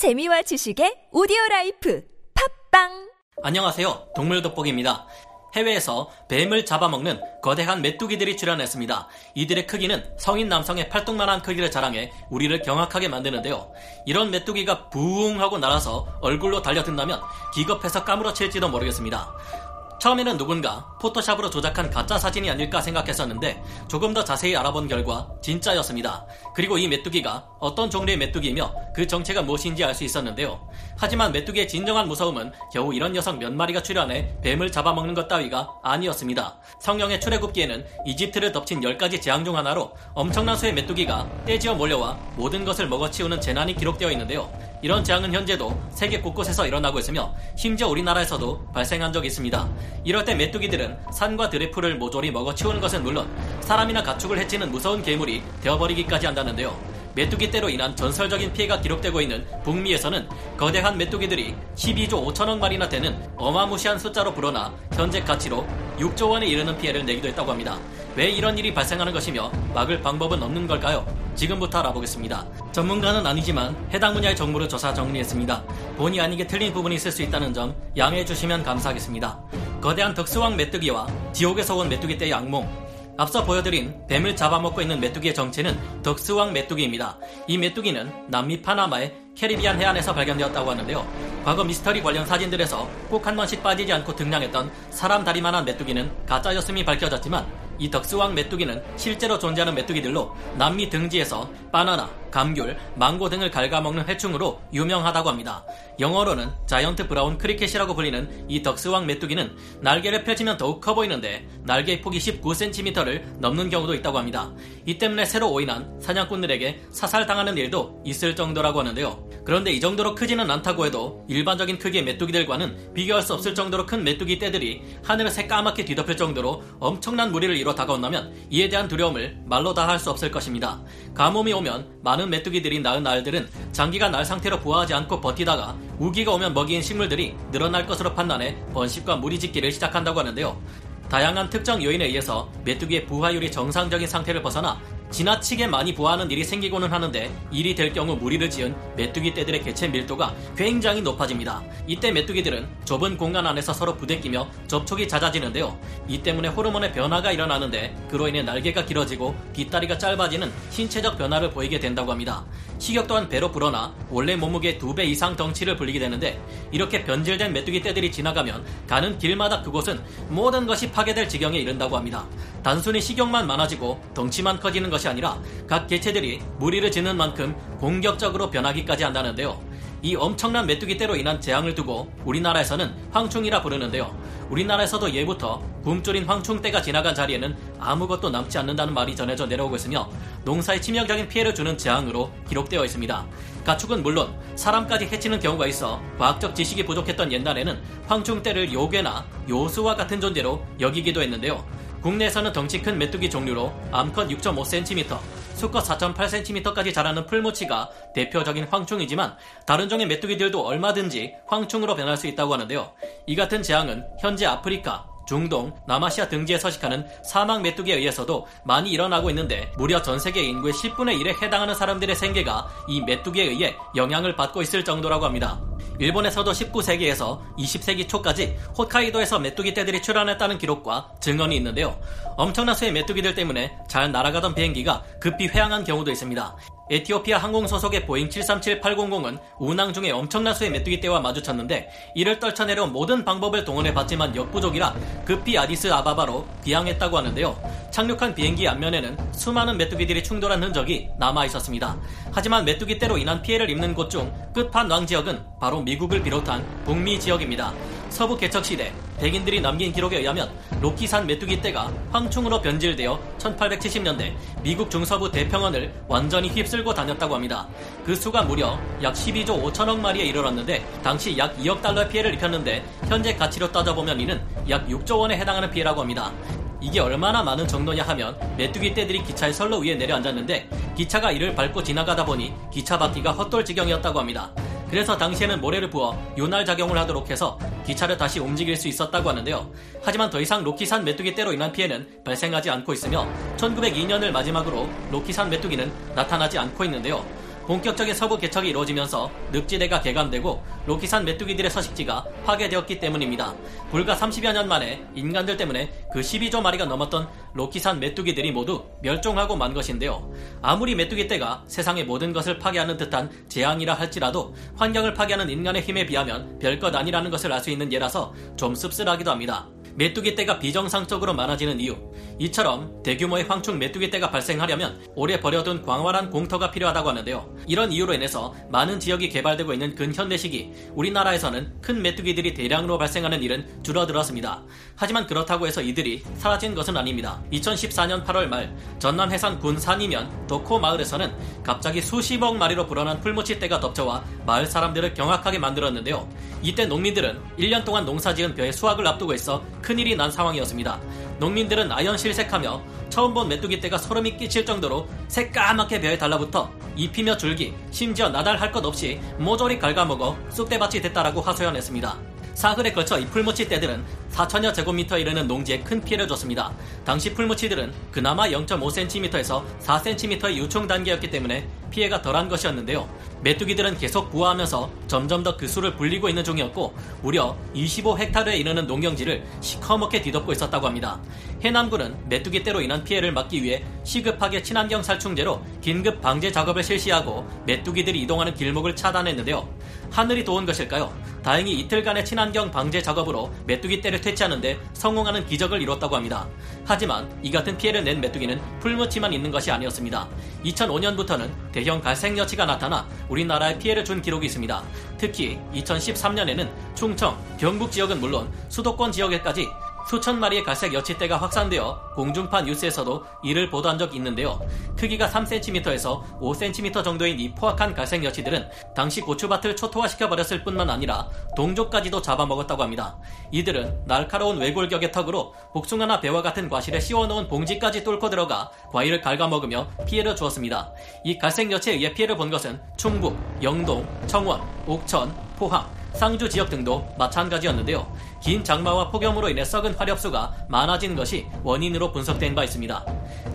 재미와 지식의 오디오 라이프 팝빵 안녕하세요. 동물 돋보기입니다. 해외에서 뱀을 잡아먹는 거대한 메뚜기들이 출현했습니다. 이들의 크기는 성인 남성의 팔뚝만한 크기를 자랑해 우리를 경악하게 만드는데요. 이런 메뚜기가 부웅 하고 날아서 얼굴로 달려든다면 기겁해서 까무러칠지도 모르겠습니다. 처음에는 누군가 포토샵으로 조작한 가짜 사진이 아닐까 생각했었는데 조금 더 자세히 알아본 결과 진짜였습니다. 그리고 이 메뚜기가 어떤 종류의 메뚜기이며 그 정체가 무엇인지 알 수 있었는데요. 하지만 메뚜기의 진정한 무서움은 겨우 이런 녀석 몇 마리가 출현해 뱀을 잡아먹는 것 따위가 아니었습니다. 성령의 출애굽기에는 이집트를 덮친 10가지 재앙 중 하나로 엄청난 수의 메뚜기가 떼지어 몰려와 모든 것을 먹어치우는 재난이 기록되어 있는데요. 이런 재앙은 현재도 세계 곳곳에서 일어나고 있으며 심지어 우리나라에서도 발생한 적이 있습니다. 이럴 때 메뚜기들은 산과 풀을 모조리 먹어치우는 것은 물론 사람이나 가축을 해치는 무서운 괴물이 되어버리기까지 한다는데요. 메뚜기 떼로 인한 전설적인 피해가 기록되고 있는 북미에서는 거대한 메뚜기들이 12조 5천억 마리나 되는 어마무시한 숫자로 불어나 현재 가치로 6조 원에 이르는 피해를 내기도 했다고 합니다. 왜 이런 일이 발생하는 것이며 막을 방법은 없는 걸까요? 지금부터 알아보겠습니다. 전문가는 아니지만 해당 분야의 정보를 조사 정리했습니다. 본의 아니게 틀린 부분이 있을 수 있다는 점 양해해 주시면 감사하겠습니다. 거대한 덕스왕 메뚜기와 지옥에서 온 메뚜기 떼의 악몽, 앞서 보여드린 뱀을 잡아먹고 있는 메뚜기의 정체는 덕스왕 메뚜기입니다. 이 메뚜기는 남미 파나마의 캐리비안 해안에서 발견되었다고 하는데요. 과거 미스터리 관련 사진들에서 꼭 한 번씩 빠지지 않고 등장했던 사람 다리만한 메뚜기는 가짜였음이 밝혀졌지만 이 덕스왕 메뚜기는 실제로 존재하는 메뚜기들로 남미 등지에서 바나나, 감귤, 망고 등을 갉아먹는 해충으로 유명하다고 합니다. 영어로는 giant brown cricket이라고 불리는 이 덕스왕 메뚜기는 날개를 펼치면 더욱 커 보이는데 날개의 폭이 19cm를 넘는 경우도 있다고 합니다. 이 때문에 새로 오인한 사냥꾼들에게 사살당하는 일도 있을 정도라고 하는데요. 그런데 이 정도로 크지는 않다고 해도 일반적인 크기의 메뚜기들과는 비교할 수 없을 정도로 큰 메뚜기 떼들이 하늘을 새까맣게 뒤덮일 정도로 엄청난 무리를 이뤄 다가온다면 이에 대한 두려움을 말로 다 할 수 없을 것입니다. 가뭄이 오면 많은 메뚜기들이 낳은 알들은 장기가 날 상태로 부화하지 않고 버티다가 우기가 오면 먹이인 식물들이 늘어날 것으로 판단해 번식과 무리짓기를 시작한다고 하는데요. 다양한 특정 요인에 의해서 메뚜기의 부화율이 정상적인 상태를 벗어나 지나치게 많이 부화하는 일이 생기고는 하는데 일이 될 경우 무리를 지은 메뚜기 떼들의 개체 밀도가 굉장히 높아집니다. 이때 메뚜기들은 좁은 공간 안에서 서로 부대끼며 접촉이 잦아지는데요. 이 때문에 호르몬의 변화가 일어나는데 그로 인해 날개가 길어지고 뒷다리가 짧아지는 신체적 변화를 보이게 된다고 합니다. 식욕 또한 배로 불어나 원래 몸무게 두배 이상 덩치를 불리게 되는데 이렇게 변질된 메뚜기 떼들이 지나가면 가는 길마다 그곳은 모든 것이 파괴될 지경에 이른다고 합니다. 단순히 식욕만 많아지고 덩치만 커지는 것이 아니라 각 개체들이 무리를 짓는 만큼 공격적으로 변하기까지 한다는데요. 이 엄청난 메뚜기 떼로 인한 재앙을 두고 우리나라에서는 황충이라 부르는데요. 우리나라에서도 예부터 굶주린 황충떼가 지나간 자리에는 아무것도 남지 않는다는 말이 전해져 내려오고 있으며 농사에 치명적인 피해를 주는 재앙으로 기록되어 있습니다. 가축은 물론 사람까지 해치는 경우가 있어 과학적 지식이 부족했던 옛날에는 황충떼를 요괴나 요수와 같은 존재로 여기기도 했는데요. 국내에서는 덩치 큰 메뚜기 종류로 암컷 6.5cm, 수컷 4.8cm까지 자라는 풀무치가 대표적인 황충이지만 다른 종의 메뚜기들도 얼마든지 황충으로 변할 수 있다고 하는데요. 이 같은 재앙은 현재 아프리카, 중동, 남아시아 등지에 서식하는 사막 메뚜기에 의해서도 많이 일어나고 있는데 무려 전 세계 인구의 10분의 1에 해당하는 사람들의 생계가 이 메뚜기에 의해 영향을 받고 있을 정도라고 합니다. 일본에서도 19세기에서 20세기 초까지 홋카이도에서 메뚜기 떼들이 출현했다는 기록과 증언이 있는데요. 엄청난 수의 메뚜기들 때문에 잘 날아가던 비행기가 급히 회항한 경우도 있습니다. 에티오피아 항공 소속의 보잉 737800은 운항 중에 엄청난 수의 메뚜기 떼와 마주쳤는데 이를 떨쳐내려 온 모든 방법을 동원해 봤지만 역부족이라 급히 아디스 아바바로 피항했다고 하는데요. 착륙한 비행기 앞면에는 수많은 메뚜기들이 충돌한 흔적이 남아 있었습니다. 하지만 메뚜기 떼로 인한 피해를 입는 곳 중 끝판왕 지역은 바로 미국을 비롯한 북미 지역입니다. 서부 개척 시대 백인들이 남긴 기록에 의하면 로키산 메뚜기 떼가 황충으로 변질되어 1870년대 미국 중서부 대평원을 완전히 휩쓸고 다녔다고 합니다. 그 수가 무려 약 12조 5천억 마리에 이르렀는데 당시 약 2억 달러의 피해를 입혔는데 현재 가치로 따져보면 이는 약 6조 원에 해당하는 피해라고 합니다. 이게 얼마나 많은 정도냐 하면 메뚜기 떼들이 기차의 선로 위에 내려앉았는데 기차가 이를 밟고 지나가다 보니 기차 바퀴가 헛돌 지경이었다고 합니다. 그래서 당시에는 모래를 부어 윤활 작용을 하도록 해서 기차를 다시 움직일 수 있었다고 하는데요. 하지만 더 이상 로키산 메뚜기 떼로 인한 피해는 발생하지 않고 있으며 1902년을 마지막으로 로키산 메뚜기는 나타나지 않고 있는데요. 본격적인 서부 개척이 이루어지면서 늪지대가 개간되고 로키산 메뚜기들의 서식지가 파괴되었기 때문입니다. 불과 30여 년 만에 인간들 때문에 그 12조 마리가 넘었던 로키산 메뚜기들이 모두 멸종하고 만 것인데요. 아무리 메뚜기 떼가 세상의 모든 것을 파괴하는 듯한 재앙이라 할지라도 환경을 파괴하는 인간의 힘에 비하면 별것 아니라는 것을 알 수 있는 예라서 좀 씁쓸하기도 합니다. 메뚜기 떼가 비정상적으로 많아지는 이유. 이처럼 대규모의 황충 메뚜기 떼가 발생하려면 오래 버려둔 광활한 공터가 필요하다고 하는데요. 이런 이유로 인해서 많은 지역이 개발되고 있는 근현대 시기 우리나라에서는 큰 메뚜기들이 대량으로 발생하는 일은 줄어들었습니다. 하지만 그렇다고 해서 이들이 사라진 것은 아닙니다. 2014년 8월 말 전남 해상 군 산이면 도코 마을에서는 갑자기 수십억 마리로 불어난 풀무치 떼가 덮쳐와 마을 사람들을 경악하게 만들었는데요. 이때 농민들은 1년 동안 농사지은 벼의 수확을 앞두고 있어 큰일이 난 상황이었습니다. 농민들은 아연 실색하며 처음 본 메뚜기 떼가 소름이 끼칠 정도로 새까맣게 벼에 달라붙어 잎이며 줄기, 심지어 나달할 것 없이 모조리 갉아먹어 쑥대밭이 됐다라고 하소연했습니다. 사흘에 걸쳐 이 풀무치 떼들은 4천여 제곱미터에 이르는 농지에 큰 피해를 줬습니다. 당시 풀무치들은 그나마 0.5cm에서 4cm의 유총 단계였기 때문에 피해가 덜한 것이었는데요. 메뚜기들은 계속 부화하면서 점점 더 그 수를 불리고 있는 중이었고 무려 25헥타르에 이르는 농경지를 시커멓게 뒤덮고 있었다고 합니다. 해남군은 메뚜기 떼로 인한 피해를 막기 위해 시급하게 친환경 살충제로 긴급 방제 작업을 실시하고 메뚜기들이 이동하는 길목을 차단했는데요. 하늘이 도운 것일까요? 다행히 이틀간의 친환경 방제 작업으로 메뚜기 떼를 퇴치하는데 성공하는 기적을 이뤘다고 합니다. 하지만 이 같은 피해를 낸 메뚜기는 풀무치만 있는 것이 아니었습니다. 2005년부터는 대형 갈색 여치가 나타나 우리나라에 피해를 준 기록이 있습니다. 특히 2013년에는 충청, 경북 지역은 물론 수도권 지역에까지 수천 마리의 갈색 여치떼가 확산되어 공중파 뉴스에서도 이를 보도한 적이 있는데요. 크기가 3cm에서 5cm 정도인 이 포악한 갈색 여치들은 당시 고추밭을 초토화시켜 버렸을 뿐만 아니라 동족까지도 잡아먹었다고 합니다. 이들은 날카로운 외골격의 턱으로 복숭아나 배와 같은 과실에 씌워놓은 봉지까지 뚫고 들어가 과일을 갉아먹으며 피해를 주었습니다. 이 갈색 여치에 의해 피해를 본 것은 충북, 영동, 청원, 옥천, 포항, 상주 지역 등도 마찬가지였는데요. 긴 장마와 폭염으로 인해 썩은 화렵수가 많아진 것이 원인으로 분석된 바 있습니다.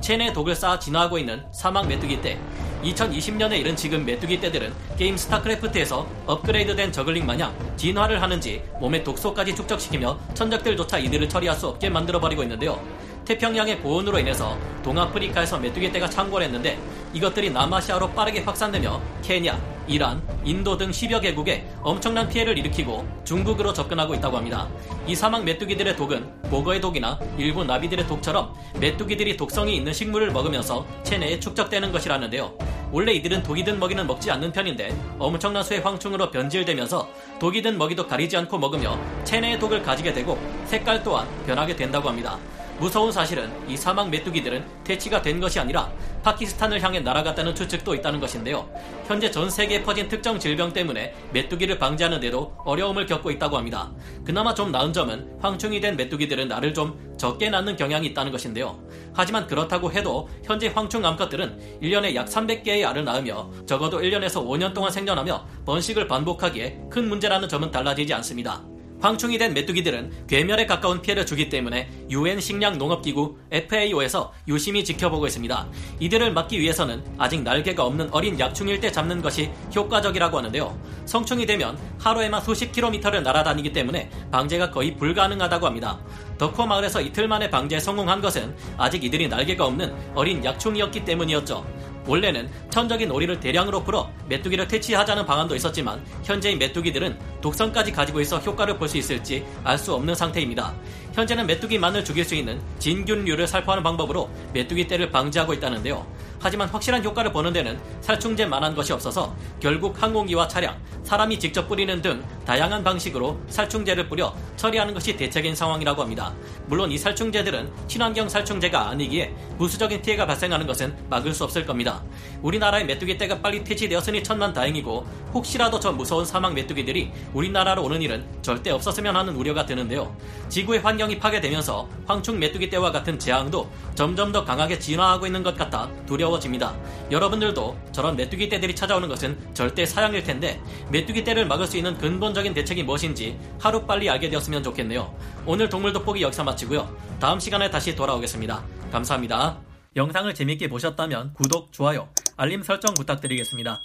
체내 독을 쌓아 진화하고 있는 사막 메뚜기 떼. 2020년에 이른 지금 메뚜기 떼들은 게임 스타크래프트에서 업그레이드된 저글링 마냥 진화를 하는지 몸에 독소까지 축적시키며 천적들조차 이들을 처리할 수 없게 만들어버리고 있는데요. 태평양의 보온으로 인해서 동아프리카에서 메뚜기 떼가 창궐했는데 이것들이 남아시아로 빠르게 확산되며 케냐, 이란, 인도 등 10여 개국에 엄청난 피해를 일으키고 중국으로 접근하고 있다고 합니다. 이 사막 메뚜기들의 독은 보거의 독이나 일부 나비들의 독처럼 메뚜기들이 독성이 있는 식물을 먹으면서 체내에 축적되는 것이라는데요. 원래 이들은 독이든 먹이는 먹지 않는 편인데 엄청난 수의 황충으로 변질되면서 독이든 먹이도 가리지 않고 먹으며 체내의 독을 가지게 되고 색깔 또한 변하게 된다고 합니다. 무서운 사실은 이 사막 메뚜기들은 퇴치가 된 것이 아니라 파키스탄을 향해 날아갔다는 추측도 있다는 것인데요. 현재 전 세계에 퍼진 특정 질병 때문에 메뚜기를 방지하는데도 어려움을 겪고 있다고 합니다. 그나마 좀 나은 점은 황충이 된 메뚜기들은 알을 좀 적게 낳는 경향이 있다는 것인데요. 하지만 그렇다고 해도 현재 황충 암컷들은 1년에 약 300개의 알을 낳으며 적어도 1년에서 5년 동안 생존하며 번식을 반복하기에 큰 문제라는 점은 달라지지 않습니다. 황충이 된 메뚜기들은 괴멸에 가까운 피해를 주기 때문에 UN 식량 농업기구 FAO에서 유심히 지켜보고 있습니다. 이들을 막기 위해서는 아직 날개가 없는 어린 약충일 때 잡는 것이 효과적이라고 하는데요. 성충이 되면 하루에만 수십 킬로미터를 날아다니기 때문에 방제가 거의 불가능하다고 합니다. 덕호 마을에서 이틀 만에 방제에 성공한 것은 아직 이들이 날개가 없는 어린 약충이었기 때문이었죠. 원래는 천적인 오리를 대량으로 풀어 메뚜기를 퇴치하자는 방안도 있었지만 현재의 메뚜기들은 독성까지 가지고 있어 효과를 볼 수 있을지 알 수 없는 상태입니다. 현재는 메뚜기 만을 죽일 수 있는 진균류를 살포하는 방법으로 메뚜기 떼를 방지하고 있다는데요. 하지만 확실한 효과를 보는 데는 살충제만한 것이 없어서 결국 항공기와 차량, 사람이 직접 뿌리는 등 다양한 방식으로 살충제를 뿌려 처리하는 것이 대책인 상황이라고 합니다. 물론 이 살충제들은 친환경 살충제가 아니기에 부수적인 피해가 발생하는 것은 막을 수 없을 겁니다. 우리나라의 메뚜기 떼가 빨리 퇴치되었으니 천만 다행이고 혹시라도 저 무서운 사막 메뚜기들이 우리나라로 오는 일은 절대 없었으면 하는 우려가 드는데요. 지구의 환경 이 파괴되면서 황충 메뚜기 떼와 같은 재앙도 점점 더 강하게 진화하고 있는 것 같아 두려워집니다. 여러분들도 저런 메뚜기 떼들이 찾아오는 것은 절대 사양일 텐데 메뚜기 떼를 막을 수 있는 근본적인 대책이 무엇인지 하루빨리 알게 되었으면 좋겠네요. 오늘 동물 돋보기 여기서 마치고요. 다음 시간에 다시 돌아오겠습니다. 감사합니다. 영상을 재밌게 보셨다면 구독, 좋아요, 알림 설정 부탁드리겠습니다.